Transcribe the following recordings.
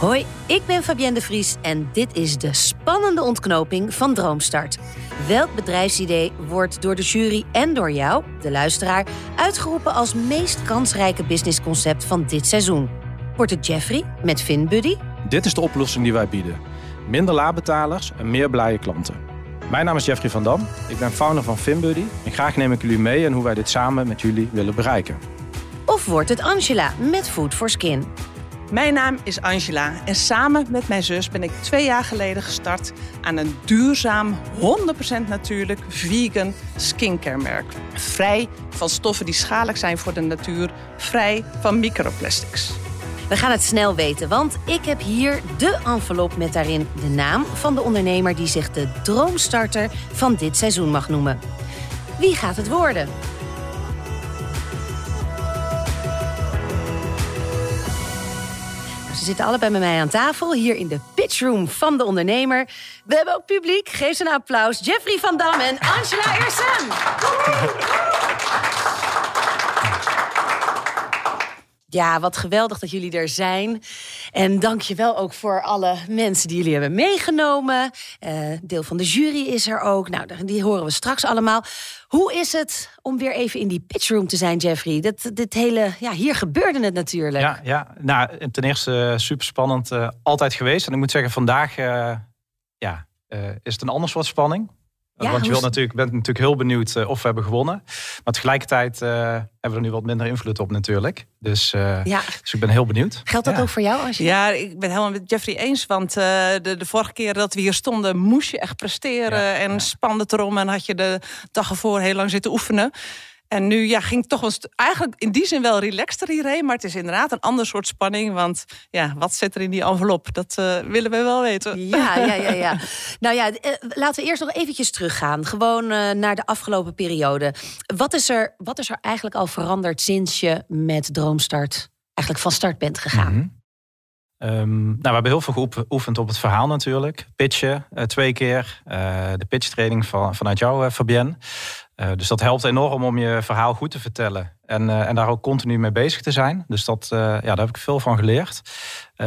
Hoi, ik ben Fabienne de Vries en dit is de spannende ontknoping van Droomstart. Welk bedrijfsidee wordt door de jury en door jou, de luisteraar, uitgeroepen als meest kansrijke businessconcept van dit seizoen? Wordt het Jeffrey met FinBuddy? Dit is de oplossing die wij bieden. Minder laadbetalers en meer blije klanten. Mijn naam is Jeffrey van Dam. Ik ben founder van FinBuddy en graag neem ik jullie mee in hoe wij dit samen met jullie willen bereiken. Of wordt het Angela met Food for Skin? Mijn naam is Angela en samen met mijn zus ben ik twee jaar geleden gestart aan een duurzaam, 100% natuurlijk vegan skincare merk. Vrij van stoffen die schadelijk zijn voor de natuur, vrij van microplastics. We gaan het snel weten, want ik heb hier de envelop met daarin de naam van de ondernemer die zich de droomstarter van dit seizoen mag noemen. Wie gaat het worden? Zitten allebei met mij aan tafel, hier in de pitchroom van de ondernemer. We hebben ook publiek. Geef ze een applaus. Jeffrey van Dam en Angela Ersen. Ja, wat geweldig dat jullie er zijn. En dank je wel ook voor alle mensen die jullie hebben meegenomen. Uh, deel van de jury is er ook. Nou, die horen we straks allemaal. Hoe is het om weer even in die pitchroom te zijn, Jeffrey? Dat, dit hele, ja, hier gebeurde het natuurlijk. Ja, ja. nou, ten eerste super spannend. Uh, altijd geweest. En ik moet zeggen, vandaag ja, is het een ander soort spanning. Ja, Want je wilt natuurlijk, bent natuurlijk heel benieuwd uh, of we hebben gewonnen. Maar tegelijkertijd uh, hebben we er nu wat minder invloed op natuurlijk. Dus, uh, ja. dus ik ben heel benieuwd. Geldt dat ook voor jou? Als je... Ja, ik ben helemaal met Jeffrey eens. Want de, de vorige keer dat we hier stonden, moest je echt presteren. en spande het erom en had je de dag ervoor heel lang zitten oefenen. En nu ja, ging het toch wel eigenlijk in die zin wel relaxter hierheen. Maar het is inderdaad een ander soort spanning. Want ja, wat zit er in die envelop? Dat uh, willen we wel weten. Ja, ja, ja. ja. nou ja, uh, laten we eerst nog eventjes teruggaan. Gewoon uh, naar de afgelopen periode. Wat is, er, wat is er eigenlijk al veranderd sinds je met Droomstart eigenlijk van start bent gegaan? Mm -hmm. Um, nou, we hebben heel veel geoefend op het verhaal natuurlijk. Pitchen twee keer. de pitchtraining van, vanuit jou, Fabienne. Uh, dus dat helpt enorm om je verhaal goed te vertellen. En, uh, en daar ook continu mee bezig te zijn. Dus dat, uh, ja, daar heb ik veel van geleerd.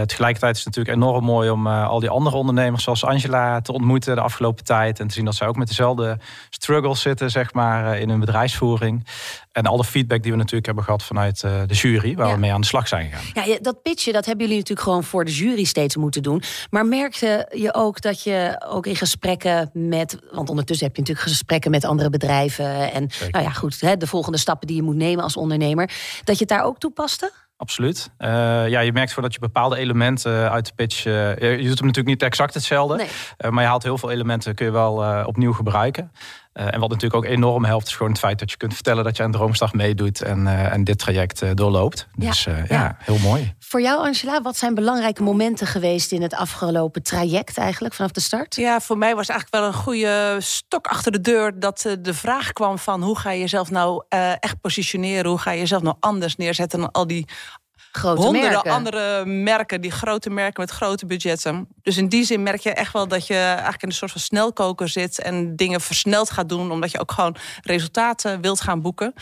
tegelijkertijd is het natuurlijk enorm mooi om al die andere ondernemers zoals Angela te ontmoeten de afgelopen tijd. En te zien dat zij ook met dezelfde struggles zitten, zeg maar, in hun bedrijfsvoering. En alle feedback die we natuurlijk hebben gehad vanuit de jury, waar ja. we mee aan de slag zijn gegaan. Ja, dat pitchen, dat hebben jullie natuurlijk gewoon voor de jury steeds moeten doen. Maar merkte je ook dat je ook in gesprekken met, want ondertussen heb je natuurlijk gesprekken met andere bedrijven. En Zeker. nou ja, goed, hè, de volgende stappen die je moet nemen als ondernemer, dat je het daar ook toepaste? Absoluut. Uh, ja, je merkt gewoon dat je bepaalde elementen uit de pitch. Uh, je doet hem natuurlijk niet exact hetzelfde. Nee. Uh, maar je haalt heel veel elementen kun je wel opnieuw gebruiken. Uh, en wat natuurlijk ook enorm helpt, is gewoon het feit dat je kunt vertellen dat je aan Droomstag meedoet en, uh, en dit traject uh, doorloopt. Dus ja, ja, heel mooi. Voor jou, Angela, wat zijn belangrijke momenten geweest in het afgelopen traject eigenlijk vanaf de start? Ja, voor mij was eigenlijk wel een goede stok achter de deur dat de vraag kwam van hoe ga je jezelf nou echt positioneren? Hoe ga je jezelf nou anders neerzetten dan al die grote honderden merken. andere merken, die grote merken met grote budgetten. Dus in die zin merk je echt wel dat je eigenlijk in een soort van snelkoker zit en dingen versneld gaat doen, omdat je ook gewoon resultaten wilt gaan boeken.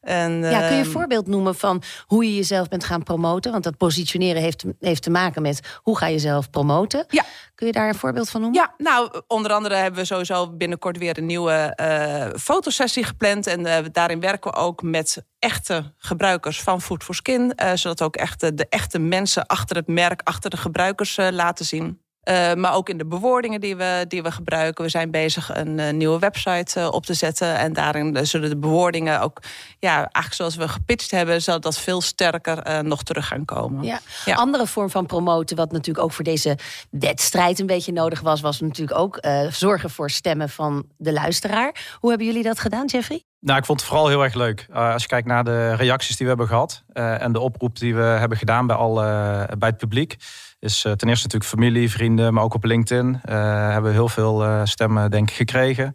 En, ja, kun je een voorbeeld noemen van hoe je jezelf bent gaan promoten? Want dat positioneren heeft, heeft te maken met hoe ga je jezelf promoten. Ja. Kun je daar een voorbeeld van noemen? Ja, nou, onder andere hebben we sowieso binnenkort weer een nieuwe uh, fotosessie gepland. En uh, daarin werken we ook met echte gebruikers van Food for Skin. Uh, zodat we ook echt de, de echte mensen achter het merk, achter de gebruikers laten zien. Uh, maar ook in de bewoordingen die we, die we gebruiken. We zijn bezig een uh, nieuwe website uh, op te zetten. En daarin zullen de bewoordingen ook, ja, eigenlijk zoals we gepitcht hebben, zal dat veel sterker nog terug gaan komen. Ja. ja. Andere vorm van promoten, wat natuurlijk ook voor deze wedstrijd een beetje nodig was, was natuurlijk ook zorgen voor stemmen van de luisteraar. Hoe hebben jullie dat gedaan, Jeffrey? Nou, ik vond het vooral heel erg leuk. Uh, als je kijkt naar de reacties die we hebben gehad uh, en de oproep die we hebben gedaan bij, al, uh, bij het publiek. Is ten eerste natuurlijk familie, vrienden, maar ook op LinkedIn hebben we heel veel stemmen, denk ik, gekregen.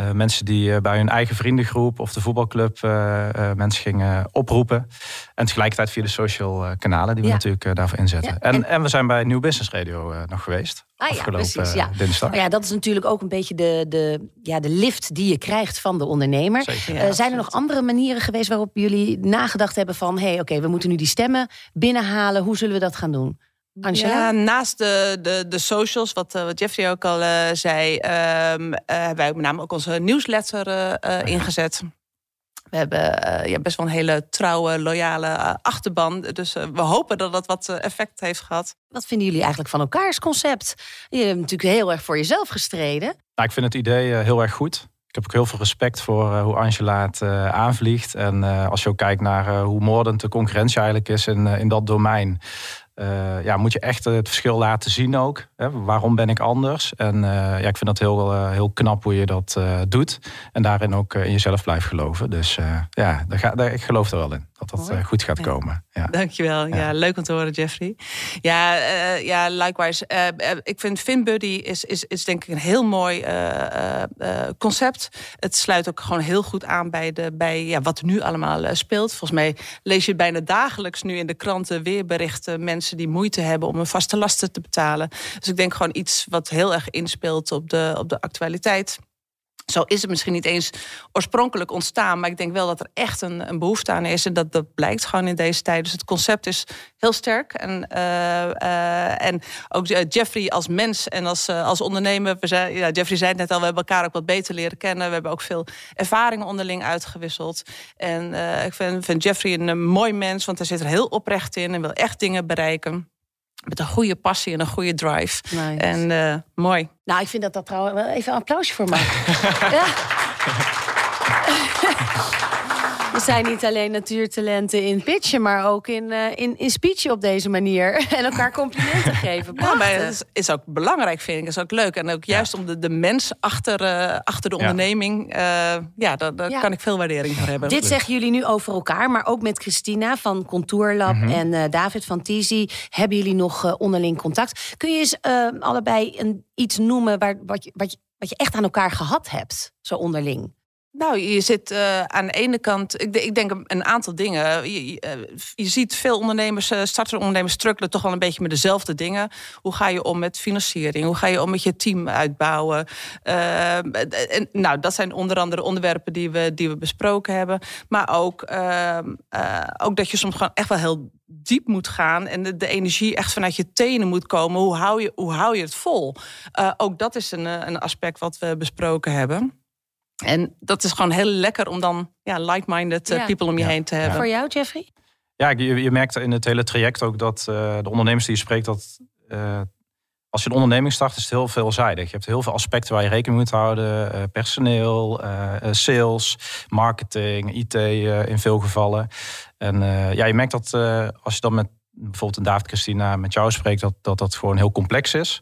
Uh, mensen die uh, bij hun eigen vriendengroep of de voetbalclub uh, mensen gingen oproepen. En tegelijkertijd via de social kanalen die we ja. natuurlijk daarvoor inzetten. Ja, en, en, en, we zijn bij Nieuw Business Radio nog geweest. Ah, ja, precies, ja. dinsdag. Maar ja, dat is natuurlijk ook een beetje de, de, ja, de lift die je krijgt van de ondernemer. Zeker, zijn er nog andere manieren geweest waarop jullie nagedacht hebben van... hé, hey, oké, okay, we moeten nu die stemmen binnenhalen. Hoe zullen we dat gaan doen? Angela? Ja, naast de, de, de socials, wat, wat Jeffrey ook al zei, um, hebben wij met name ook onze nieuwsletter ingezet. We hebben uh, ja, best wel een hele trouwe, loyale uh, achterban. Dus uh, we hopen dat dat wat effect heeft gehad. Wat vinden jullie eigenlijk van elkaars concept? Je hebt natuurlijk heel erg voor jezelf gestreden. Nou, ik vind het idee heel erg goed. Ik heb ook heel veel respect voor hoe Angela het aanvliegt. En als je ook kijkt naar hoe moordend de concurrentie eigenlijk is in, in dat domein. Uh, ja, moet je echt het verschil laten zien ook. Hè? Waarom ben ik anders? En uh, ja, ik vind dat heel, uh, heel knap hoe je dat doet. En daarin ook in jezelf blijft geloven. Dus ja, daar ga, ik geloof er wel in dat dat goed gaat komen. Ja. Dankjewel. Ja. ja, leuk om te horen, Jeffrey. Ja, ja likewise. ik vind FinBuddy is, is, is denk ik een heel mooi concept. Het sluit ook gewoon heel goed aan bij, de, bij ja, wat nu allemaal speelt. Volgens mij lees je bijna dagelijks nu in de kranten weer berichten. Mensen die moeite hebben om hun vaste lasten te betalen. Dus ik denk gewoon iets wat heel erg inspeelt op de, op de actualiteit. Zo is het misschien niet eens oorspronkelijk ontstaan, maar ik denk wel dat er echt een, een behoefte aan is. En dat, dat blijkt gewoon in deze tijd. Dus het concept is heel sterk. En, uh, uh, en ook uh, Jeffrey als mens en als, als ondernemer. We ja, Jeffrey zei het net al, we hebben elkaar ook wat beter leren kennen. We hebben ook veel ervaringen onderling uitgewisseld. En ik vind, vind Jeffrey een mooi mens, want hij zit er heel oprecht in en wil echt dingen bereiken. Met een goede passie en een goede drive. Nice. En uh, mooi. Nou, ik vind dat dat trouwens... Even een applausje voor mij. ja. We zijn niet alleen natuurtalenten in pitchen, maar ook in, uh, in, in speechen op deze manier. En elkaar complimenten geven. Ja, maar het is, ook belangrijk, vind ik. Het is ook leuk. En ook juist om de, de mens achter, uh, achter de onderneming. Uh, ja, daar, daar kan ik veel waardering voor hebben. Dit zeggen jullie nu over elkaar, maar ook met Christina van Contourlab mm -hmm. en David van Tizi. Hebben jullie nog onderling contact? Kun je eens allebei een, iets noemen waar, wat, je, wat, je, wat je echt aan elkaar gehad hebt, zo onderling? Nou, je zit uh, aan de ene kant, ik, ik, denk een aantal dingen. Je, eh, ziet veel ondernemers, uh, startende ondernemers, strukkelen toch wel een beetje met dezelfde dingen. Hoe ga je om met financiering? Hoe ga je om met je team uitbouwen? En, nou, dat zijn onder andere onderwerpen die we, die we besproken hebben. Maar ook, ehm, ook dat je soms gewoon echt wel heel diep moet gaan en de, de, energie echt vanuit je tenen moet komen. Hoe hou je, hoe hou je het vol? ook dat is een, een aspect wat we besproken hebben. En dat is gewoon heel lekker om dan ja, like-minded uh, people om je heen te hebben. Voor jou, Jeffrey? Ja, je, je merkt in het hele traject ook dat uh, de ondernemers die je spreekt, dat uh, als je een onderneming start, is het heel veelzijdig. Je hebt heel veel aspecten waar je rekening moet houden. personeel, sales, marketing, IT in veel gevallen. En ja, je merkt dat als je dan met bijvoorbeeld een David Christina met jou spreekt, dat dat, dat gewoon heel complex is.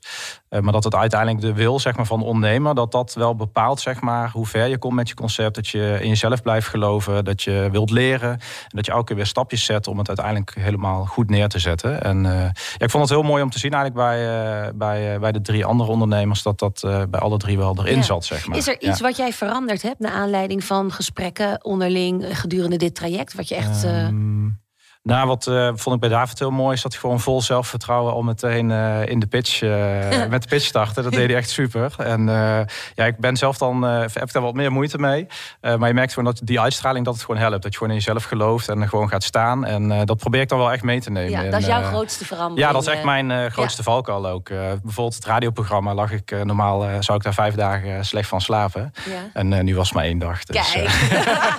Uh, maar dat het uiteindelijk de wil zeg maar, van de ondernemer, dat dat wel bepaalt zeg maar, hoe ver je komt met je concept. Dat je in jezelf blijft geloven, dat je wilt leren. En dat je elke keer weer stapjes zet om het uiteindelijk helemaal goed neer te zetten. En uh, ja, ik vond het heel mooi om te zien eigenlijk bij, uh, bij, bij de drie andere ondernemers, dat dat bij alle drie wel erin ja. zat. Zeg maar. Is er iets ja. wat jij veranderd hebt naar aanleiding van gesprekken onderling gedurende dit traject? Wat je echt. Um... Nou, wat uh, vond ik bij David heel mooi, is dat hij gewoon vol zelfvertrouwen al meteen uh, in de pitch, uh, met de pitch startte. Dat deed hij echt super. En ja, ik ben zelf dan, heb daar wat meer moeite mee. maar je merkt gewoon dat die uitstraling dat het gewoon helpt. Dat je gewoon in jezelf gelooft en gewoon gaat staan. En dat probeer ik dan wel echt mee te nemen. Ja, dat is jouw grootste verandering. Ja, dat is echt mijn grootste ja. valkuil ook. bijvoorbeeld het radioprogramma lag ik, normaal zou ik daar vijf dagen slecht van slapen. Ja. En nu was het maar één dag. Dus, Kijk.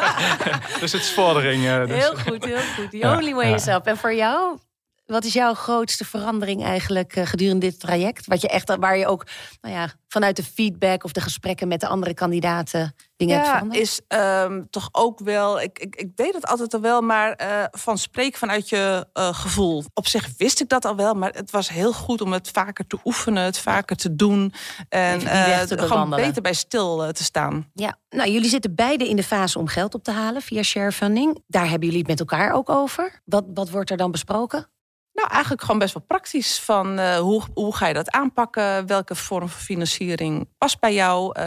dus het is vordering. Dus. Heel goed, heel goed. The only En voor jou, wat is jouw grootste verandering eigenlijk uh, gedurende dit traject? Wat je echt, waar je ook nou ja, vanuit de feedback of de gesprekken met de andere kandidaten dingen ja, hebt veranderd? is um, toch ook wel, ik, ik, ik, deed het altijd al wel, maar uh, van spreek vanuit je uh, gevoel. Op zich wist ik dat al wel, maar het was heel goed om het vaker te oefenen, het vaker te doen. En te gewoon beter bij stil te staan. Ja, nou jullie zitten beide in de fase om geld op te halen via sharefunding. Daar hebben jullie het met elkaar ook over. Wat, wat wordt er dan besproken? Nou, eigenlijk gewoon best wel praktisch. Van uh, hoe, hoe ga je dat aanpakken? Welke vorm van financiering past bij jou? Uh,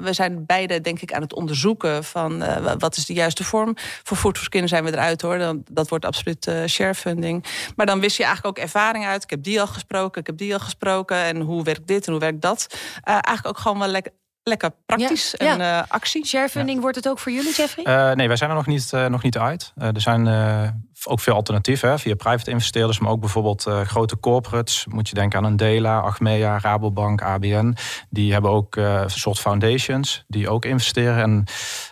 we zijn beide, denk ik, aan het onderzoeken van uh, wat is de juiste vorm. Voor Food for zijn we eruit hoor. Dan, dat wordt absoluut sharefunding. Maar dan wist je eigenlijk ook ervaring uit. Ik heb die al gesproken, ik heb die al gesproken. En hoe werkt dit en hoe werkt dat? eigenlijk ook gewoon wel lekker lekker praktisch Ja, en eh, actie. Sharefunding wordt het ook voor jullie, Jeffrey? Eh, nee, wij zijn er nog niet, eh, nog niet uit. Eh, er zijn eh, ook veel alternatieven hè, via private investeerders, maar ook bijvoorbeeld eh, grote corporates. Moet je denken aan een Dela, Achmea, Rabobank, ABN. Die hebben ook eh, een soort foundations die ook investeren. En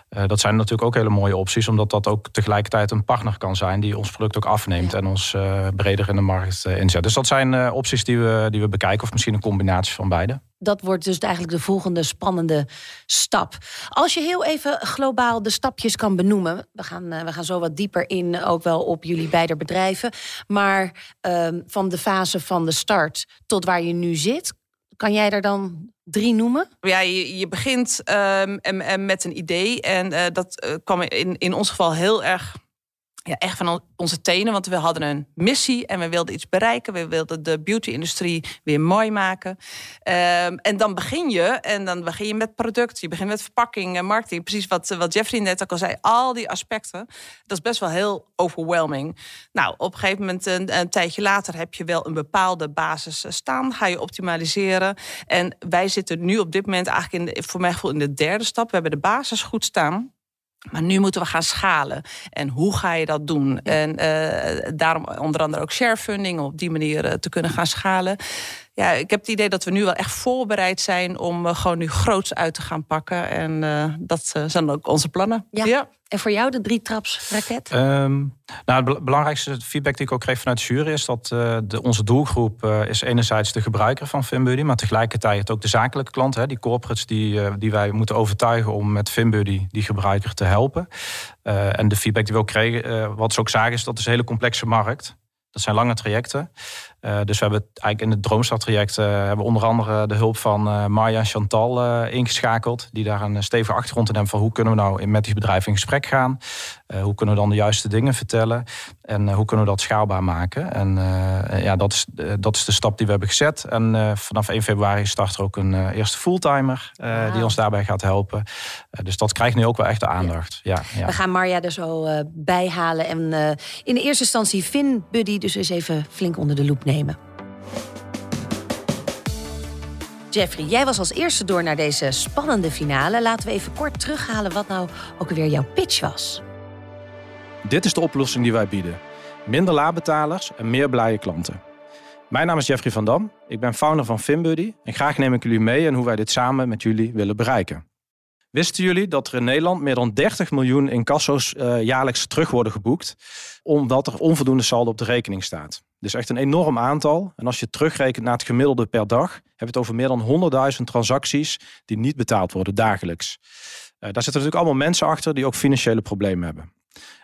eh, dat zijn natuurlijk ook hele mooie opties, omdat dat ook tegelijkertijd een partner kan zijn die ons product ook afneemt Ja. en ons eh, breder in de markt inzet. Dus dat zijn eh, opties die we, die we bekijken, of misschien een combinatie van beide. Dat wordt dus eigenlijk de volgende spannende stap. Als je heel even globaal de stapjes kan benoemen. We gaan, eh, we gaan zo wat dieper in, ook wel op jullie beide bedrijven. Maar ehm, van de fase van de start tot waar je nu zit, kan jij er dan drie noemen? Ja, je, je begint ehm, en, en met een idee. En eh, dat eh, kwam in, in ons geval heel erg ja, echt van on- onze tenen. Want we hadden een missie en we wilden iets bereiken. We wilden de beauty-industrie weer mooi maken. Ehm, en dan begin je. En dan begin je met product. Je begint met verpakking en marketing. Precies wat, wat Jeffrey net ook al zei. Al die aspecten. Dat is best wel heel overwhelming. Nou, op een gegeven moment, een, een tijdje later, heb je wel een bepaalde basis eh, staan. Ga je optimaliseren. En wij zitten nu op dit moment eigenlijk in de, voor mijn gevoel in de derde stap. We hebben de basis goed staan. Maar nu moeten we gaan schalen. En hoe ga je dat doen? En eh, daarom onder andere ook sharefunding, om op die manier eh, te kunnen gaan schalen. Ja, ik heb het idee dat we nu wel echt voorbereid zijn om eh, gewoon nu groots uit te gaan pakken. En eh, dat eh, zijn ook onze plannen. Ja. En voor jou de drie traps raket? Ehm, nou, het bel- belangrijkste feedback die ik ook kreeg vanuit de jury is dat eh, de, onze doelgroep eh, is enerzijds de gebruiker van FinBuddy, maar tegelijkertijd ook de zakelijke klanten, hè, die corporates die, eh, die wij moeten overtuigen om met FinBuddy die gebruiker te helpen. Eh, en de feedback die we ook kregen, eh, wat ze ook zagen, is dat is een hele complexe markt. Dat zijn lange trajecten. Eh, dus we hebben eigenlijk in het Droomstad-traject eh, hebben we onder andere de hulp van eh Marja en Chantal ingeschakeld. Die daar een stevige achtergrond in hebben van hoe kunnen we nou in- met die bedrijven in gesprek gaan. Hoe kunnen we dan de juiste dingen vertellen. En hoe kunnen we dat schaalbaar maken. En ja, dat is, dat is de stap die we hebben gezet. En vanaf 1 februari start er ook een eerste fulltimer die ons daarbij gaat helpen. Dus dat krijgt nu ook wel echt de aandacht. Ja, ja. We gaan Marja er zo bij halen. En in de eerste instantie Finn Buddy dus eens even flink onder de loep nemen. Jeffrey, jij was als eerste door naar deze spannende finale. Laten we even kort terughalen wat nou ook weer jouw pitch was. Dit is de oplossing die wij bieden. Minder laadbetalers en meer blije klanten. Mijn naam is Jeffrey van Dam. Ik ben founder van FinBuddy en graag neem ik jullie mee in hoe wij dit samen met jullie willen bereiken. Wisten jullie dat er in Nederland meer dan 30 miljoen incasso's eh, jaarlijks terug worden geboekt, omdat er onvoldoende saldo op de rekening staat? Dus echt een enorm aantal. En als je terugrekent naar het gemiddelde per dag, heb je het over meer dan 100.000 transacties die niet betaald worden dagelijks. Eh, daar zitten natuurlijk allemaal mensen achter die ook financiële problemen hebben.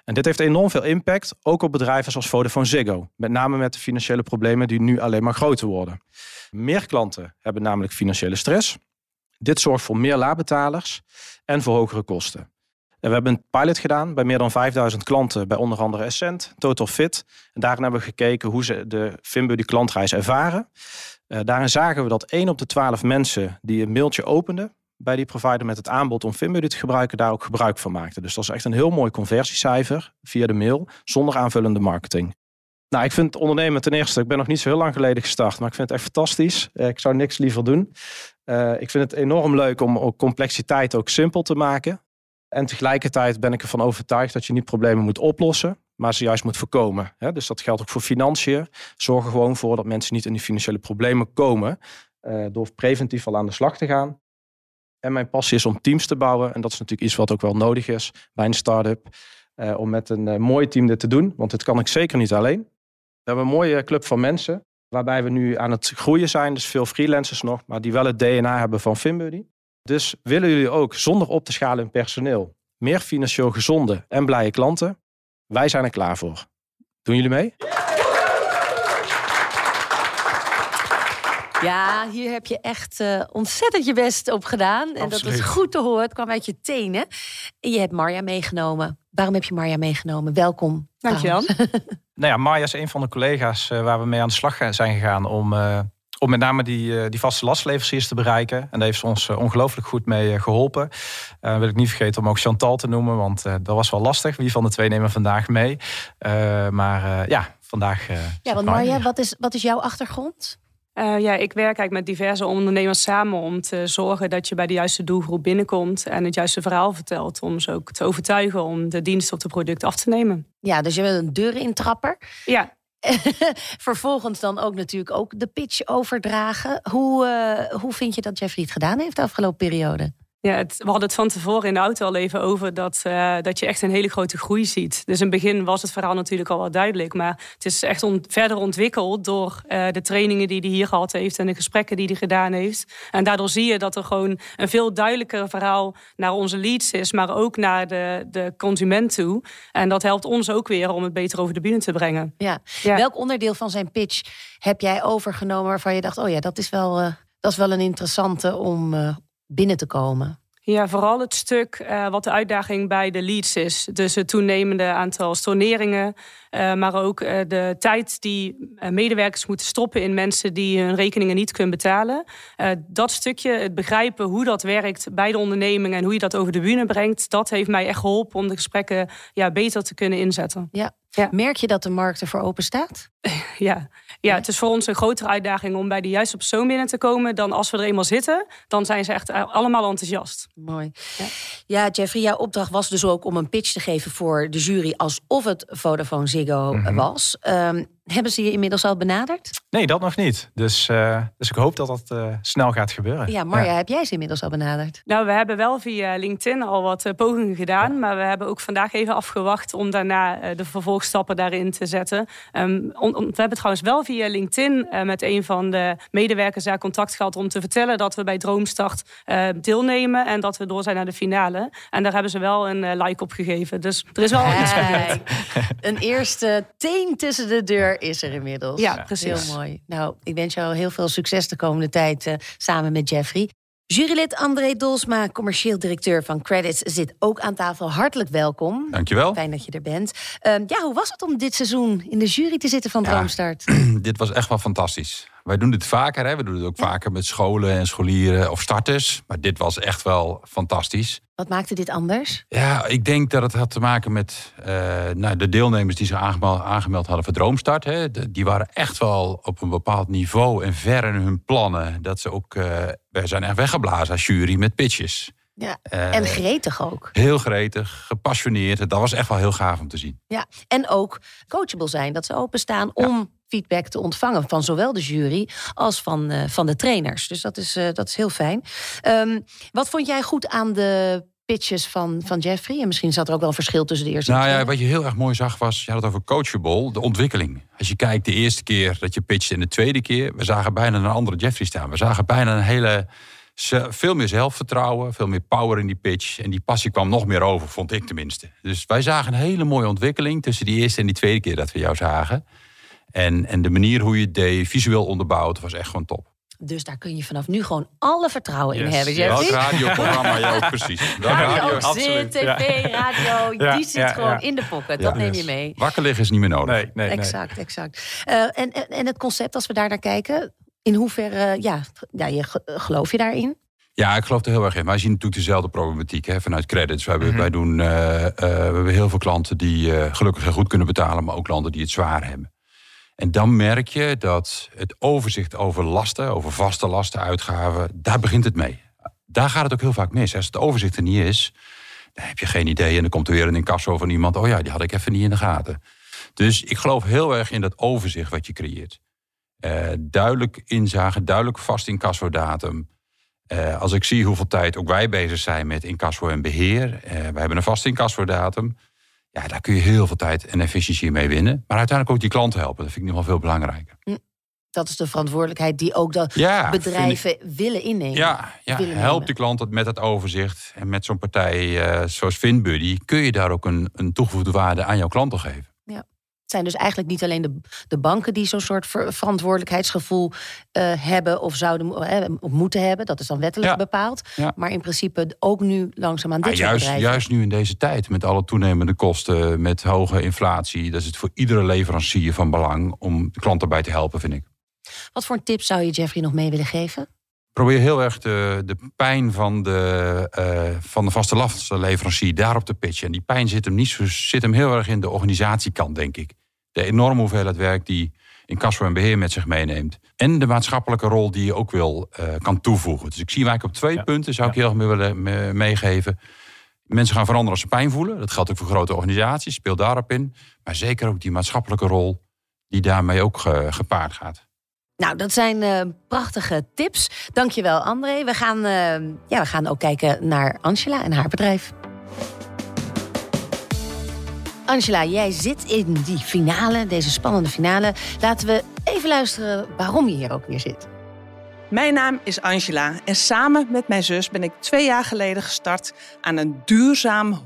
En dit heeft enorm veel impact, ook op bedrijven zoals Vodafone Ziggo. Met name met de financiële problemen die nu alleen maar groter worden. Meer klanten hebben namelijk financiële stress. Dit zorgt voor meer laadbetalers en voor hogere kosten. En we hebben een pilot gedaan bij meer dan 5000 klanten, bij onder andere Essent, Total Fit. En daarin hebben we gekeken hoe ze de FinBuddy klantreis ervaren. Eh, daarin zagen we dat 1 op de 12 mensen die een mailtje openden bij die provider met het aanbod om FinBuddy te gebruiken, daar ook gebruik van maakten. Dus dat is echt een heel mooi conversiecijfer via de mail, zonder aanvullende marketing. Nou, ik vind ondernemen ten eerste, ik ben nog niet zo heel lang geleden gestart, maar ik vind het echt fantastisch. Eh, Ik zou niks liever doen. Eh, ik vind het enorm leuk om ook complexiteit ook simpel te maken. En tegelijkertijd ben ik ervan overtuigd dat je niet problemen moet oplossen, maar ze juist moet voorkomen. Dus dat geldt ook voor financiën. Zorg er gewoon voor dat mensen niet in die financiële problemen komen, eh, door preventief al aan de slag te gaan. En mijn passie is om teams te bouwen. En dat is natuurlijk iets wat ook wel nodig is bij een start-up. om met een mooi team dit te doen. Want dit kan ik zeker niet alleen. We hebben een mooie club van mensen. Waarbij we nu aan het groeien zijn. Dus veel freelancers nog. Maar die wel het DNA hebben van FinBuddy. Dus willen jullie ook zonder op te schalen in personeel. Meer financieel gezonde en blije klanten. Wij zijn er klaar voor. Doen jullie mee? Ja, hier heb je echt eh, ontzettend je best op gedaan. En dat is goed te horen. Het kwam uit je tenen. En je hebt Marja meegenomen. Waarom heb je Marja meegenomen? Welkom. Dankjewel. Nou ja, Marja is een van de collega's eh, waar we mee aan de slag zijn gegaan om, eh, om met name die, eh, die vaste lastleveranciers te bereiken. En daar heeft ze ons ongelooflijk goed mee eh, geholpen. Eh, wil ik niet vergeten om ook Chantal te noemen, want dat was wel lastig. Wie van de twee nemen vandaag mee? Maar ja, vandaag. Ja, want hier. wat is, wat is jouw achtergrond? Uh, ja, ik werk eigenlijk met diverse ondernemers samen om te zorgen dat je bij de juiste doelgroep binnenkomt en het juiste verhaal vertelt. Om ze ook te overtuigen om de dienst of de product af te nemen. Ja, dus je bent een deurintrapper. Ja. Vervolgens dan ook natuurlijk ook de pitch overdragen. Hoe, uh, hoe vind je dat Jeffrey het gedaan heeft de afgelopen periode? Ja, het, we hadden het van tevoren in de auto al even over dat, uh, dat je echt een hele grote groei ziet. Dus in het begin was het verhaal natuurlijk al wel duidelijk. Maar het is echt on, verder ontwikkeld door uh, de trainingen die hij hier gehad heeft en de gesprekken die hij gedaan heeft. En daardoor zie je dat er gewoon een veel duidelijker verhaal naar onze leads is, maar ook naar de, de consument toe. En dat helpt ons ook weer om het beter over de bühne te brengen. Ja. ja. Welk onderdeel van zijn pitch heb jij overgenomen waarvan je dacht: oh ja, dat is wel, uh, dat is wel een interessante om binnen te komen? Ja, vooral het stuk uh, wat de uitdaging bij de leads is. Dus het toenemende aantal storneringen, uh, maar ook uh, de tijd die medewerkers moeten stoppen in mensen die hun rekeningen niet kunnen betalen. dat stukje, het begrijpen hoe dat werkt bij de onderneming en hoe je dat over de bühne brengt, dat heeft mij echt geholpen om de gesprekken ja, beter te kunnen inzetten. Ja. Ja. Merk je dat de markt ervoor open staat? ja. Ja, het is voor ons een grotere uitdaging om bij de juiste persoon binnen te komen dan als we er eenmaal zitten. Dan zijn ze echt allemaal enthousiast. Mooi. Ja, ja Jeffrey, jouw opdracht was dus ook om een pitch te geven voor de jury alsof het Vodafone Ziggo mm -hmm. was. Um, hebben ze je inmiddels al benaderd? Nee, dat nog niet. Dus, uh, dus ik hoop dat dat uh, snel gaat gebeuren. Ja, Marja, ja. heb jij ze inmiddels al benaderd? Nou, we hebben wel via LinkedIn al wat uh, pogingen gedaan. Ja. Maar we hebben ook vandaag even afgewacht om daarna de vervolgstappen daarin te zetten. Um, on, on, we hebben trouwens wel via LinkedIn met een van de medewerkers daar contact gehad om te vertellen dat we bij Droomstart deelnemen en dat we door zijn naar de finale. En daar hebben ze wel een like op gegeven. Dus er is wel hey. iets gebeurd. Een eerste teen tussen de deur is er inmiddels. Ja, precies. Heel mooi. Nou, ik wens jou heel veel succes de komende tijd uh, samen met Jeffrey. Jurylid André Dolsma, commercieel directeur van Credits, zit ook aan tafel. Hartelijk welkom. Dankjewel. Fijn dat je er bent. Uh, ja, hoe was het om dit seizoen in de jury te zitten van ja, Droomstart? dit was echt wel fantastisch. Wij doen dit vaker, hè? we doen het ook vaker met scholen en scholieren of starters. Maar dit was echt wel fantastisch. Wat maakte dit anders? Ja, ik denk dat het had te maken met uh, nou, de deelnemers die zich aangemeld, aangemeld hadden voor Droomstart. Hè. De, die waren echt wel op een bepaald niveau en ver in hun plannen. Dat ze ook, uh, wij zijn echt weggeblazen als jury met pitches. Ja, uh, en gretig ook. Heel gretig, gepassioneerd. Dat was echt wel heel gaaf om te zien. Ja, en ook coachable zijn. Dat ze openstaan ja. om feedback te ontvangen van zowel de jury als van, uh, van de trainers. Dus dat is, uh, dat is heel fijn. Um, wat vond jij goed aan de pitches van, van Jeffrey? En misschien zat er ook wel een verschil tussen de eerste nou, en ja, Wat je heel erg mooi zag was, je had het over coachable, de ontwikkeling. Als je kijkt de eerste keer dat je pitchte en de tweede keer... we zagen bijna een andere Jeffrey staan. We zagen bijna een hele... Veel meer zelfvertrouwen, veel meer power in die pitch. En die passie kwam nog meer over, vond ik tenminste. Dus wij zagen een hele mooie ontwikkeling tussen die eerste en die tweede keer dat we jou zagen. En, en de manier hoe je het deed, visueel onderbouwd, was echt gewoon top. Dus daar kun je vanaf nu gewoon alle vertrouwen yes. in hebben, Jeffrey. Dat radioprogramma, ja, ook precies. Dat radio, zit, tv, radio, ja. die zit ja, gewoon ja. in de pocket. Dat neem je mee. Wakker liggen is niet meer nodig. Nee, nee, exact, nee. exact. Uh, en, en, en het concept, als we daar naar kijken, in hoeverre ja, ja, je, geloof je daarin? Ja, ik geloof er heel erg in. Wij zien natuurlijk dezelfde problematiek hè, vanuit credits. Wij, hebben, wij doen, uh, uh, we hebben heel veel klanten die gelukkig heel goed kunnen betalen, maar ook klanten die het zwaar hebben. En dan merk je dat het overzicht over lasten, over vaste lasten, uitgaven, daar begint het mee. Daar gaat het ook heel vaak mis. Als het overzicht er niet is, dan heb je geen idee. En dan komt er weer een incasso van iemand. Oh ja, die had ik even niet in de gaten. Dus ik geloof heel erg in dat overzicht wat je creëert. Uh, duidelijk inzagen, duidelijk vast incassodatum. Uh, als ik zie hoeveel tijd ook wij bezig zijn met incasso en beheer. Uh, we hebben een vast incassodatum. Ja, daar kun je heel veel tijd en efficiëntie mee winnen. Maar uiteindelijk ook die klanten helpen. Dat vind ik nog wel veel belangrijker. Dat is de verantwoordelijkheid die ook de ja, bedrijven ik... willen innemen. Ja, ja willen help de klant met het overzicht. En met zo'n partij uh, zoals FinBuddy kun je daar ook een, een toegevoegde waarde aan jouw klanten geven. Ja. Het zijn dus eigenlijk niet alleen de, de banken die zo'n soort ver, verantwoordelijkheidsgevoel uh, hebben of zouden uh, of moeten hebben. Dat is dan wettelijk Ja. bepaald. Ja. Maar in principe ook nu langzaam aan dit Ah, soort juist, bedrijven. juist nu in deze tijd, met alle toenemende kosten, met hoge inflatie, dat is het voor iedere leverancier van belang om de klant erbij te helpen, vind ik. Wat voor een tip zou je Jeffrey nog mee willen geven? Probeer heel erg de, de pijn van de, eh, van de vaste lastenleverancier daarop te pitchen. En die pijn zit hem, niet zo, zit hem heel erg in de organisatiekant, denk ik. De enorme hoeveelheid werk die in kassa's en beheer met zich meeneemt. En de maatschappelijke rol die je ook wil uh, kan toevoegen. Dus ik zie eigenlijk op twee punten, zou ik heel erg mee willen meegeven. Mensen gaan veranderen als ze pijn voelen. Dat geldt ook voor grote organisaties, speel daarop in. Maar zeker ook die maatschappelijke rol die daarmee ook gepaard gaat. Nou, dat zijn uh, prachtige tips. Dankjewel, André. We gaan, uh, ja, we gaan ook kijken naar Angela en haar bedrijf. Angela, jij zit in die finale, deze spannende finale. Laten we even luisteren waarom je hier ook weer zit. Mijn naam is Angela en samen met mijn zus ben ik twee jaar geleden gestart aan een duurzaam,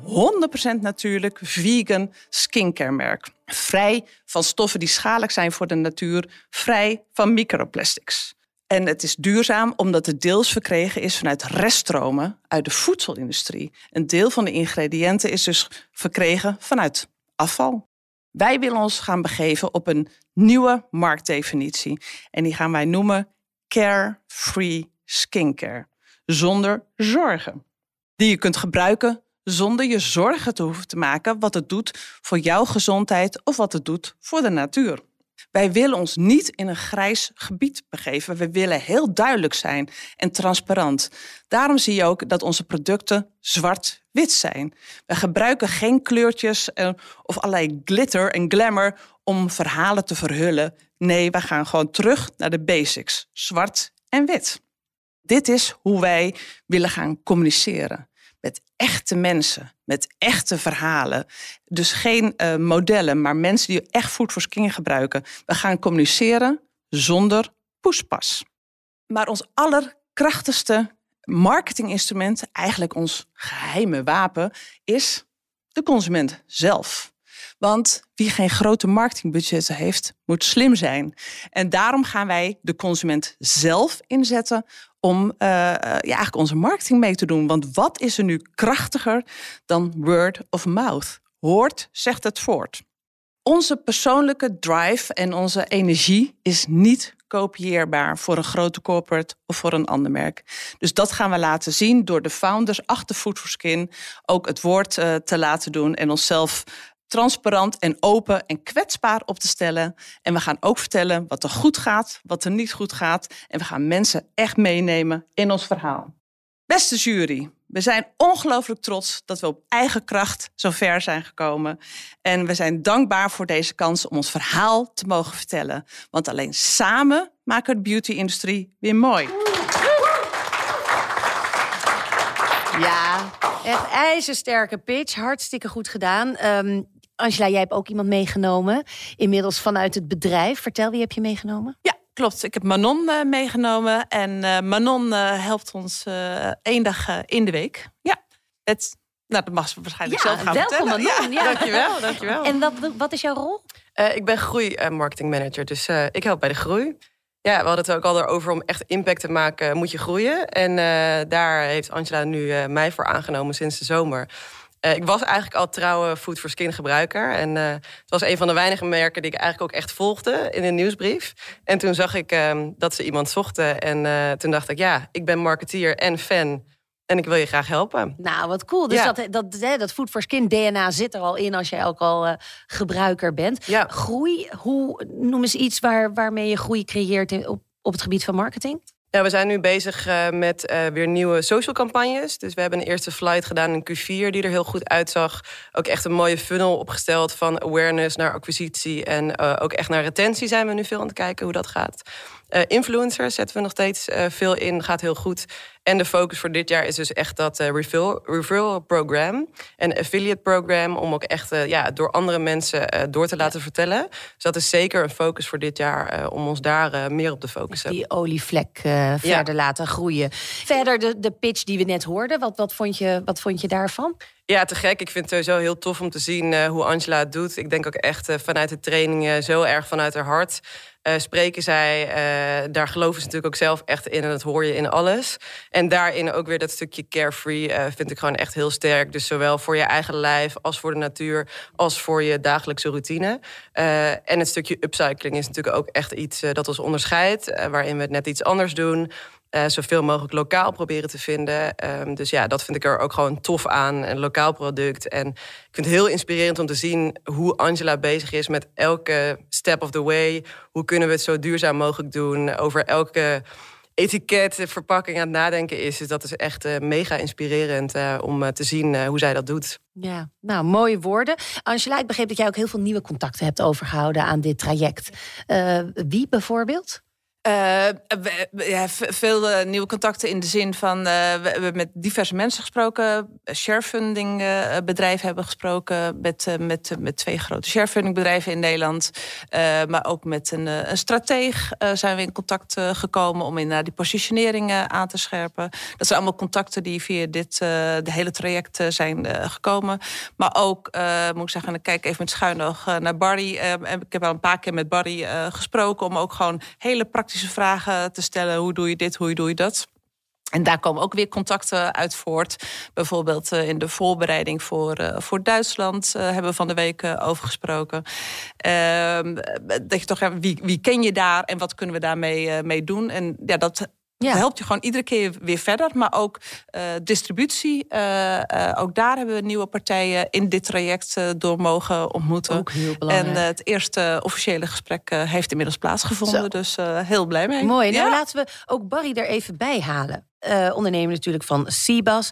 100% natuurlijk vegan skincare merk. Vrij van stoffen die schadelijk zijn voor de natuur, vrij van microplastics. En het is duurzaam omdat het deels verkregen is vanuit reststromen uit de voedselindustrie. Een deel van de ingrediënten is dus verkregen vanuit Wij willen ons gaan begeven op een nieuwe marktdefinitie. En die gaan wij noemen care-free skincare. Zonder zorgen. Die je kunt gebruiken zonder je zorgen te hoeven te maken wat het doet voor jouw gezondheid of wat het doet voor de natuur. Wij willen ons niet in een grijs gebied begeven. We willen heel duidelijk zijn en transparant. Daarom zie je ook dat onze producten zwart-wit zijn. We gebruiken geen kleurtjes eh, of allerlei glitter en glamour om verhalen te verhullen. Nee, we gaan gewoon terug naar de basics: zwart en wit. Dit is hoe wij willen gaan communiceren met echte mensen, met echte verhalen. Dus geen uh, modellen, maar mensen die echt Food for Skin gebruiken. We gaan communiceren zonder poespas. Maar ons allerkrachtigste marketinginstrument, eigenlijk ons geheime wapen, is de consument zelf. Want wie geen grote marketingbudgetten heeft, moet slim zijn. En daarom gaan wij de consument zelf inzetten om uh, ja, eigenlijk onze marketing mee te doen. Want wat is er nu krachtiger dan word of mouth? Hoort, zegt het voort. Onze persoonlijke drive en onze energie is niet kopieerbaar voor een grote corporate of voor een ander merk. Dus dat gaan we laten zien door de founders achter Food for Skin ook het woord uh, te laten doen en onszelf transparant en open en kwetsbaar op te stellen. En we gaan ook vertellen wat er goed gaat, wat er niet goed gaat. En we gaan mensen echt meenemen in ons verhaal. Beste jury, we zijn ongelooflijk trots dat we op eigen kracht zo ver zijn gekomen. En we zijn dankbaar voor deze kans om ons verhaal te mogen vertellen. Want alleen samen maken de beauty-industrie weer mooi. Ja, echt ijzersterke pitch. Hartstikke goed gedaan. Um, Angela, jij hebt ook iemand meegenomen. Inmiddels vanuit het bedrijf. Vertel, wie heb je meegenomen? Ja, klopt. Ik heb Manon uh, meegenomen. En uh, Manon uh, helpt ons één dag in de week. Ja, het, nou, dat mag ze waarschijnlijk ja, zelf gaan welkom, vertellen. Manon. Ja, dankjewel, dankjewel. En wat, wat is jouw rol? ik ben groei-marketingmanager, dus ik help bij de groei. Ja, we hadden het ook al over om echt impact te maken, moet je groeien. En daar heeft Angela nu mij voor aangenomen sinds de zomer. Uh, ik was eigenlijk al trouwe Food for Skin gebruiker. En uh, het was een van de weinige merken die ik eigenlijk ook echt volgde in een nieuwsbrief. En toen zag ik uh, dat ze iemand zochten. En eh, toen dacht ik, ja, ik ben marketeer en fan. En ik wil je graag helpen. Nou, wat cool. Dus ja. dat, dat, dat Food for Skin DNA zit er al in als jij ook al gebruiker bent. Ja. Groei, hoe noem eens iets waar, waarmee je groei creëert op, op het gebied van marketing? Ja, we zijn nu bezig uh, met uh, weer nieuwe social campagnes. Dus we hebben een eerste flight gedaan in Q4 die er heel goed uitzag. Ook echt een mooie funnel opgesteld van awareness naar acquisitie en uh, ook echt naar retentie zijn we nu veel aan het kijken hoe dat gaat. Influencers zetten we nog steeds veel in, gaat heel goed. En de focus voor dit jaar is dus echt dat uh, referral, referral program en affiliate program om ook echt uh, ja, door andere mensen uh, door te laten ja. vertellen. Dus dat is zeker een focus voor dit jaar om ons daar meer op te focussen. Die olievlek verder laten groeien. Verder de, de pitch die we net hoorden, wat, wat, vond je, wat vond je daarvan? Ja, te gek. Ik vind het sowieso heel tof om te zien uh, hoe Angela het doet. Ik denk ook echt uh, vanuit de trainingen zo erg vanuit haar hart. Uh, spreken zij, daar geloven ze natuurlijk ook zelf echt in. En dat hoor je in alles. En daarin ook weer dat stukje carefree vind ik gewoon echt heel sterk. Dus zowel voor je eigen lijf als voor de natuur... als voor je dagelijkse routine. en het stukje upcycling is natuurlijk ook echt iets dat ons onderscheidt. waarin we het net iets anders doen. Uh, zoveel mogelijk lokaal proberen te vinden. Ehm, dus ja, dat vind ik er ook gewoon tof aan. Een lokaal product. En ik vind het heel inspirerend om te zien hoe Angela bezig is met elke step of the way. Hoe kunnen we het zo duurzaam mogelijk doen? Over elke etiket, verpakking aan het nadenken is. Dus dat is echt uh, mega inspirerend uh, om te zien hoe zij dat doet. Ja, nou, mooie woorden. Angela, ik begreep dat jij ook heel veel nieuwe contacten hebt overgehouden aan dit traject. wie bijvoorbeeld? Uh, ja, veel uh, nieuwe contacten in de zin van uh, we hebben met diverse mensen gesproken, sharefunding bedrijven hebben gesproken met, met, met twee grote sharefunding bedrijven in Nederland, maar ook met een, een strateeg zijn we in contact gekomen om inderdaad die positionering aan te scherpen. Dat zijn allemaal contacten die via dit de hele traject zijn gekomen, maar ook moet ik zeggen, ik kijk even met schuin nog naar Barry. ik heb al een paar keer met Barry gesproken om ook gewoon hele praktische vragen te stellen. Hoe doe je dit, hoe doe je dat? En daar komen ook weer contacten uit voort. Bijvoorbeeld uh, in de voorbereiding voor, uh, voor Duitsland uh, hebben we van de week over gesproken. Ehm, dat je toch, wie, wie ken je daar en wat kunnen we daarmee mee doen? En ja, dat ja. helpt je gewoon iedere keer weer verder. Maar ook uh, distributie. Uh, uh, ook daar hebben we nieuwe partijen in dit traject door mogen ontmoeten. Ook heel belangrijk. En het eerste officiële gesprek heeft inmiddels plaatsgevonden. Zo. Dus heel blij mee. Mooi. Nou, laten we ook Barry er even bij halen. ondernemer natuurlijk van Cibas.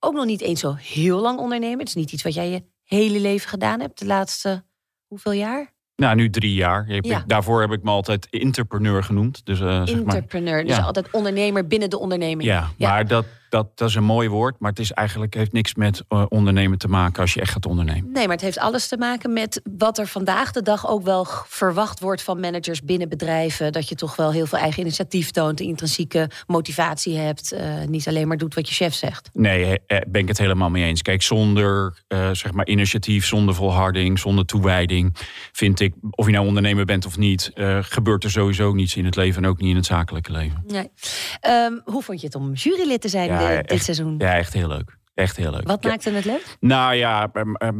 Ook nog niet eens zo heel lang ondernemen. Het is niet iets wat jij je hele leven gedaan hebt. De laatste hoeveel jaar? Nou, nu drie jaar. Ja. Daarvoor heb ik me altijd entrepreneur genoemd. Dus, uh, entrepreneur, zeg maar. dus altijd ondernemer binnen de onderneming. Ja. maar dat, dat, dat is een mooi woord, maar het is eigenlijk, heeft niks met uh, ondernemen te maken als je echt gaat ondernemen. Nee, maar het heeft alles te maken met wat er vandaag de dag ook wel verwacht wordt van managers binnen bedrijven. Dat je toch wel heel veel eigen initiatief toont, intrinsieke motivatie hebt. Uh, niet alleen maar doet wat je chef zegt. Nee, ben ik het helemaal mee eens. Kijk, zonder uh, zeg maar initiatief, zonder volharding, zonder toewijding, vind ik, of je nou ondernemer bent of niet, gebeurt er sowieso niets in het leven en ook niet in het zakelijke leven. Nee. Um, hoe vond je het om jurylid te zijn? Ja, dit echt, seizoen? Ja, echt heel leuk. Echt heel leuk. Wat maakte het leuk? Nou ja,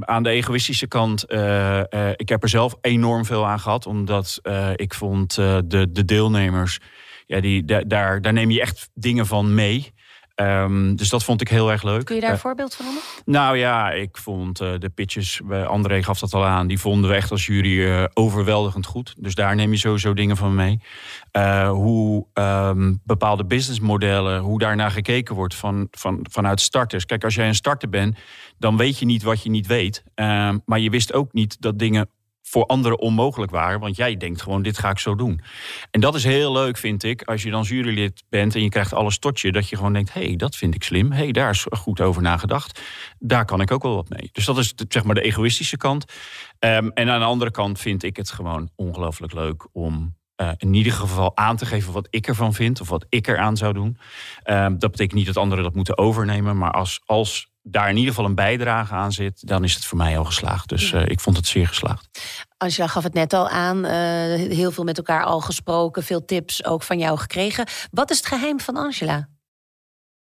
aan de egoïstische kant, uh, uh, ik heb er zelf enorm veel aan gehad. Omdat uh, ik vond de, de deelnemers, ja, die, daar, daar neem je echt dingen van mee. Um, dus dat vond ik heel erg leuk. Kun je daar een voorbeeld van noemen? Nou ja, ik vond uh, de pitches, André gaf dat al aan, die vonden we echt als jury overweldigend goed. Dus daar neem je sowieso dingen van mee. Uh, hoe um, bepaalde businessmodellen, hoe daarnaar gekeken wordt van, van, vanuit starters. Kijk, als jij een starter bent, dan weet je niet wat je niet weet. Ehm, maar je wist ook niet dat dingen voor anderen onmogelijk waren. Want jij denkt gewoon, dit ga ik zo doen. En dat is heel leuk, vind ik, als je dan jurylid bent en je krijgt alles tot je, dat je gewoon denkt, hé, hey, dat vind ik slim. Hé, hey, daar is goed over nagedacht. Daar kan ik ook wel wat mee. Dus dat is zeg maar de egoïstische kant. Um, en aan de andere kant vind ik het gewoon ongelooflijk leuk om uh, in ieder geval aan te geven wat ik ervan vind of wat ik eraan zou doen. Um, dat betekent niet dat anderen dat moeten overnemen, maar als, als daar in ieder geval een bijdrage aan zit, dan is het voor mij al geslaagd. Dus uh, ik vond het zeer geslaagd. Angela gaf het net al aan, uh, heel veel met elkaar al gesproken, veel tips ook van jou gekregen. Wat is het geheim van Angela?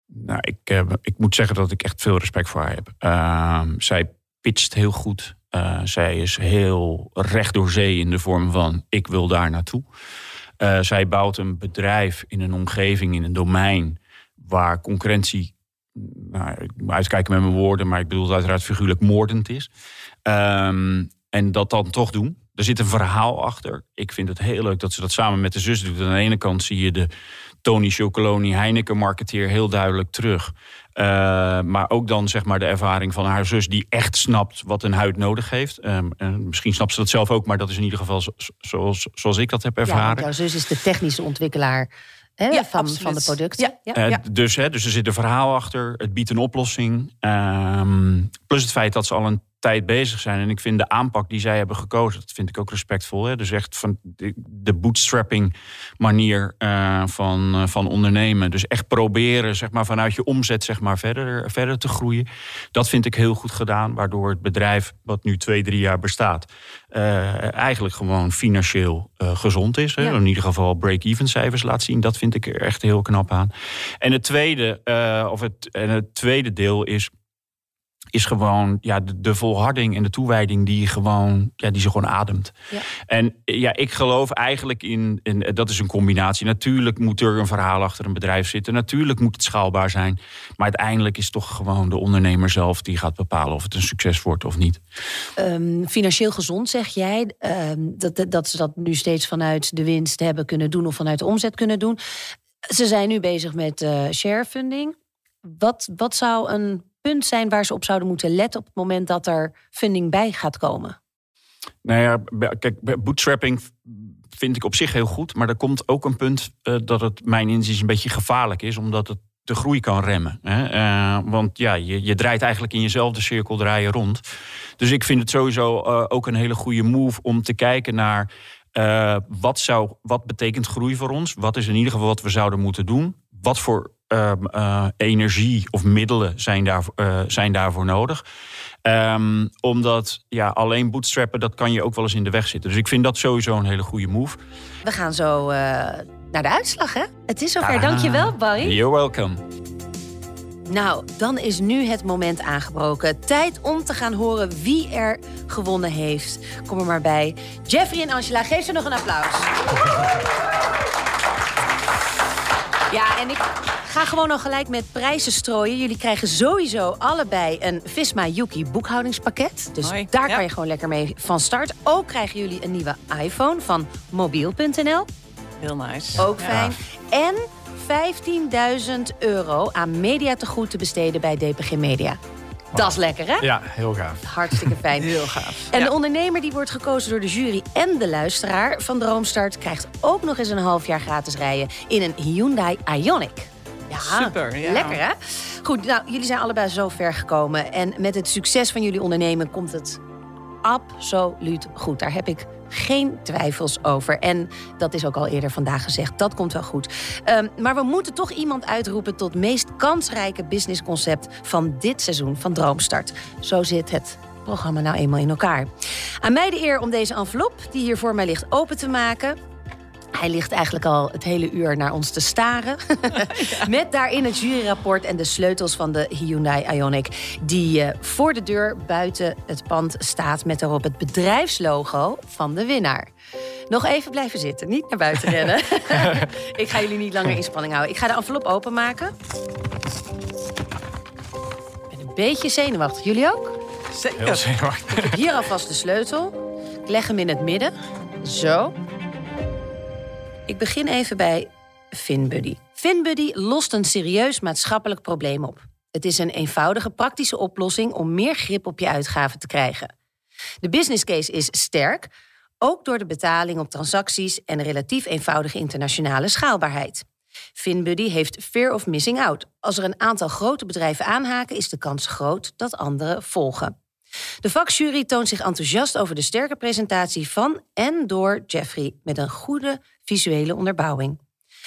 Nou, ik, ik moet zeggen dat ik echt veel respect voor haar heb. Ehm, zij pitcht heel goed. Uh, zij is heel recht door zee in de vorm van ik wil daar naartoe. Uh, zij bouwt een bedrijf in een omgeving, in een domein waar concurrentie, nou, ik moet uitkijken met mijn woorden, maar ik bedoel het uiteraard figuurlijk moordend is. Um, en dat dan toch doen. Er zit een verhaal achter. Ik vind het heel leuk dat ze dat samen met de zus doet. Aan de ene kant zie je de Tony Chocoloni Heineken marketeer heel duidelijk terug. Uh, maar ook dan zeg maar de ervaring van haar zus die echt snapt wat een huid nodig heeft. Um, en misschien snapt ze dat zelf ook, maar dat is in ieder geval zo, zoals, zoals ik dat heb ervaren. Ja, jouw zus is de technische ontwikkelaar. He, ja, van, van de producten. Ja, ja, uh, dus, hè, dus er zit een verhaal achter. Het biedt een oplossing. Um, plus het feit dat ze al een tijd bezig zijn. En ik vind de aanpak die zij hebben gekozen, dat vind ik ook respectvol. Hè? Dus echt van de bootstrapping manier uh, van, uh, van ondernemen. Dus echt proberen zeg maar, vanuit je omzet zeg maar, verder, verder te groeien. Dat vind ik heel goed gedaan. Waardoor het bedrijf, wat nu twee, drie jaar bestaat, uh, eigenlijk gewoon financieel gezond is. Hè? Ja. In ieder geval break-even cijfers laat zien. Dat vind ik er echt heel knap aan. En het tweede, of het, en het tweede deel is is gewoon ja, de, de, volharding en de toewijding die, gewoon, ja, die ze gewoon ademt. Ja. En ja, ik geloof eigenlijk in, in, dat is een combinatie. Natuurlijk moet er een verhaal achter een bedrijf zitten. Natuurlijk moet het schaalbaar zijn. Maar uiteindelijk is toch gewoon de ondernemer zelf die gaat bepalen of het een succes wordt of niet. Um, financieel gezond zeg jij, um, dat, dat ze dat nu steeds vanuit de winst hebben kunnen doen of vanuit de omzet kunnen doen. Ze zijn nu bezig met uh, sharefunding. Wat, wat zou een punt zijn waar ze op zouden moeten letten op het moment dat er funding bij gaat komen? Nou ja, kijk, bootstrapping vind ik op zich heel goed. Maar er komt ook een punt uh, dat het mijn inziens een beetje gevaarlijk is. Omdat het de groei kan remmen. Hè? Uh, want ja, je, je draait eigenlijk in jezelfde cirkel draaien rond. Dus ik vind het sowieso uh, ook een hele goede move om te kijken naar... wat, zou, wat betekent groei voor ons? Wat is in ieder geval wat we zouden moeten doen? Wat voor uh, energie of middelen zijn, daar, uh, zijn daarvoor nodig. Um, omdat ja, alleen bootstrappen, dat kan je ook wel eens in de weg zitten. Dus ik vind dat sowieso een hele goede move. We gaan zo naar de uitslag, hè? Het is zover. Ah, Dankjewel, Barry. You're welcome. Nou, dan is nu het moment aangebroken. Tijd om te gaan horen wie er gewonnen heeft. Kom er maar bij. Jeffrey en Angela, geef ze nog een applaus. Ja, en ik ga gewoon nog gelijk met prijzen strooien. Jullie krijgen sowieso allebei een Visma Yuki boekhoudingspakket. Dus daar kan je gewoon lekker mee van start. Ook krijgen jullie een nieuwe iPhone van mobiel.nl. Heel nice. Ook fijn. En 15.000 euro aan media te goed te besteden bij DPG Media. Dat is lekker, hè? Ja, heel gaaf. Hartstikke fijn. heel gaaf. En de ondernemer die wordt gekozen door de jury en de luisteraar van Droomstart... krijgt ook nog eens een half jaar gratis rijden in een Hyundai Ioniq. Ja, super. Ja. Lekker, hè? Goed, nou, jullie zijn allebei zo ver gekomen. En met het succes van jullie ondernemen komt het absoluut goed. Daar heb ik geen twijfels over. En dat is ook al eerder vandaag gezegd. Dat komt wel goed. Um, maar we moeten toch iemand uitroepen tot meest kansrijke businessconcept van dit seizoen van Droomstart. Zo zit het programma nou eenmaal in elkaar. Aan mij de eer om deze envelop, die hier voor mij ligt, open te maken. Hij ligt eigenlijk al het hele uur naar ons te staren. Met daarin het juryrapport en de sleutels van de Hyundai Ioniq. Die uh, voor de deur buiten het pand staat met daarop het bedrijfslogo van de winnaar. Nog even blijven zitten, niet naar buiten rennen. ik ga jullie niet langer in spanning houden. Ik ga de envelop openmaken. Ik ben een beetje zenuwachtig. Jullie ook? Zeker. Heel zenuwachtig. Ik heb hier alvast de sleutel. Ik leg hem in het midden. Zo. Ik begin even bij FinBuddy. FinBuddy lost een serieus maatschappelijk probleem op. Het is een eenvoudige, praktische oplossing om meer grip op je uitgaven te krijgen. De business case is sterk, ook door de betaling op transacties en relatief eenvoudige internationale schaalbaarheid. FinBuddy heeft fear of missing out. Als er een aantal grote bedrijven aanhaken, is de kans groot dat anderen volgen. De vakjury toont zich enthousiast over de sterke presentatie van en door Jeffrey met een goede visuele onderbouwing.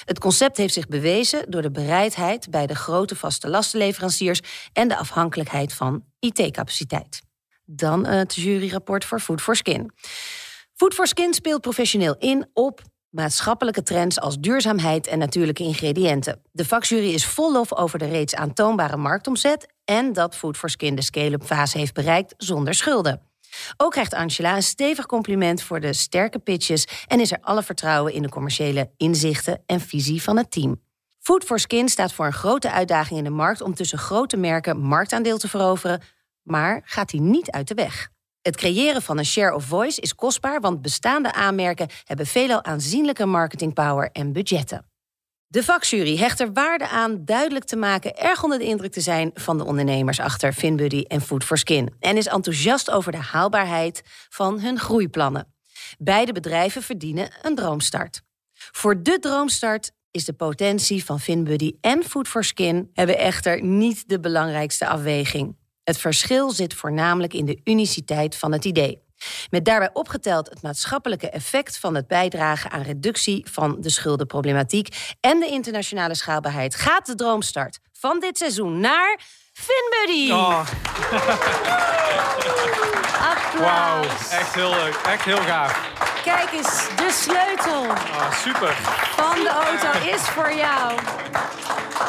Het concept heeft zich bewezen door de bereidheid bij de grote vaste lastenleveranciers en de afhankelijkheid van IT-capaciteit. Dan het juryrapport voor Food for Skin. Food for Skin speelt professioneel in op maatschappelijke trends als duurzaamheid en natuurlijke ingrediënten. De vakjury is vol lof over de reeds aantoonbare marktomzet en dat Food for Skin de scale-up fase heeft bereikt zonder schulden. Ook krijgt Angela een stevig compliment voor de sterke pitches en is er alle vertrouwen in de commerciële inzichten en visie van het team. Food for Skin staat voor een grote uitdaging in de markt om tussen grote merken marktaandeel te veroveren, maar gaat die niet uit de weg. Het creëren van een share of voice is kostbaar, want bestaande aanmerken hebben veelal aanzienlijke marketingpower en budgetten. De vakjury hecht er waarde aan duidelijk te maken erg onder de indruk te zijn van de ondernemers achter FinBuddy en Food for Skin en is enthousiast over de haalbaarheid van hun groeiplannen. Beide bedrijven verdienen een droomstart. Voor de droomstart is de potentie van FinBuddy en Food for Skin hebben echter niet de belangrijkste afweging. Het verschil zit voornamelijk in de uniciteit van het idee. Met daarbij opgeteld het maatschappelijke effect van het bijdragen aan reductie van de schuldenproblematiek en de internationale schaalbaarheid gaat de droomstart van dit seizoen naar FinBuddy. Oh. Applaus. Wauw, echt heel leuk. Echt heel gaaf. Kijk eens, de sleutel Oh, super. van de auto is voor jou.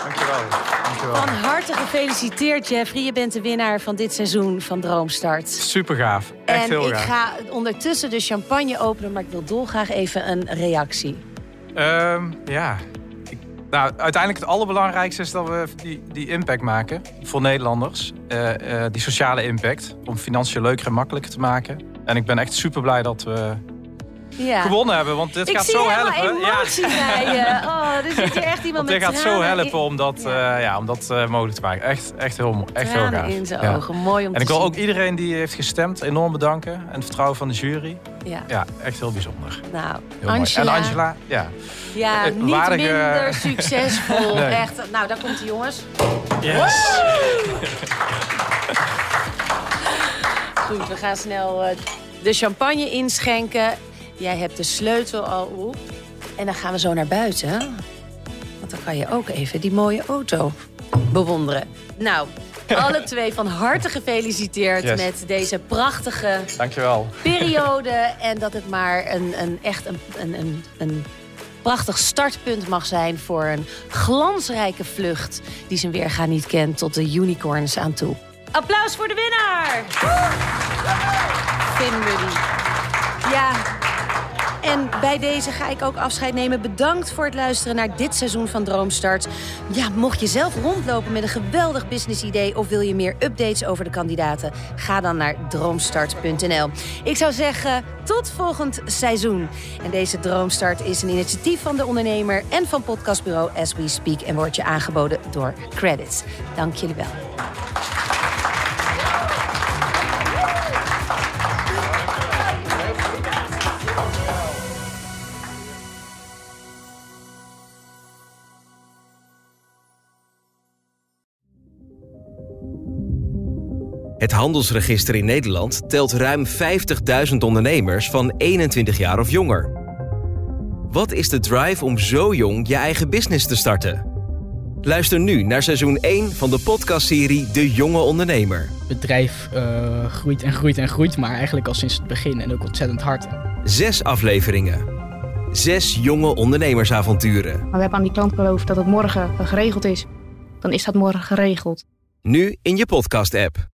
Dankjewel. Dankjewel. Van harte gefeliciteerd, Jeffrey. Je bent de winnaar van dit seizoen van Droomstart. Super gaaf. Echt en heel ik gaaf. ga ondertussen de champagne openen, maar ik wil dolgraag even een reactie. Ehm, ja. Ik- nou, uiteindelijk het allerbelangrijkste is dat we die, die impact maken voor Nederlanders. Eh, eh, die sociale impact. Om financiën leuker en makkelijker te maken. En ik ben echt super blij dat we Ja. gewonnen hebben. Want dit ik gaat zie zo helpen. Ja, emotie bij je. Oh, er zit hier echt iemand met dit gaat zo helpen om dat, Ja. eh, ja, om dat eh, mogelijk te maken. Echt, echt heel, echt heel tranen gaaf. in zijn Ja. ogen. Mooi om En ik te wil zien. ook iedereen die heeft gestemd enorm bedanken. En het vertrouwen van de jury. Ja. Ja, echt heel bijzonder. Nou, Heel mooi. Angela. En Angela, ja. Ja, Eh, niet waardige- minder succesvol. Nee. Echt. Nou, daar komt de jongens. Yes. Goed, we gaan snel de champagne inschenken. Jij hebt de sleutel al op. En dan gaan we zo naar buiten. Want dan kan je ook even die mooie auto bewonderen. Nou, alle twee van harte gefeliciteerd Yes. met deze prachtige Dankjewel. periode. En dat het maar een, een echt een, een, een, prachtig startpunt mag zijn voor een glansrijke vlucht die zijn weerga niet kent tot de unicorns aan toe. Applaus voor de winnaar! Finn. Ja, en bij deze ga ik ook afscheid nemen. Bedankt voor het luisteren naar dit seizoen van Droomstart. Ja, mocht je zelf rondlopen met een geweldig businessidee... of wil je meer updates over de kandidaten... ga dan naar droomstart.nl. Ik zou zeggen, tot volgend seizoen. En deze Droomstart is een initiatief van de ondernemer... en van podcastbureau As We Speak... en wordt je aangeboden door Credits. Dank jullie wel. Handelsregister in Nederland telt ruim 50.000 ondernemers van 21 jaar of jonger. Wat is de drive om zo jong je eigen business te starten? Luister nu naar seizoen 1 van de podcastserie De Jonge Ondernemer. Het bedrijf eh, groeit en groeit en groeit, maar eigenlijk al sinds het begin en ook ontzettend hard. Zes afleveringen. Zes jonge ondernemersavonturen. Maar we hebben aan die klant beloofd dat het morgen geregeld is. Dan is dat morgen geregeld. Nu in je podcast-app.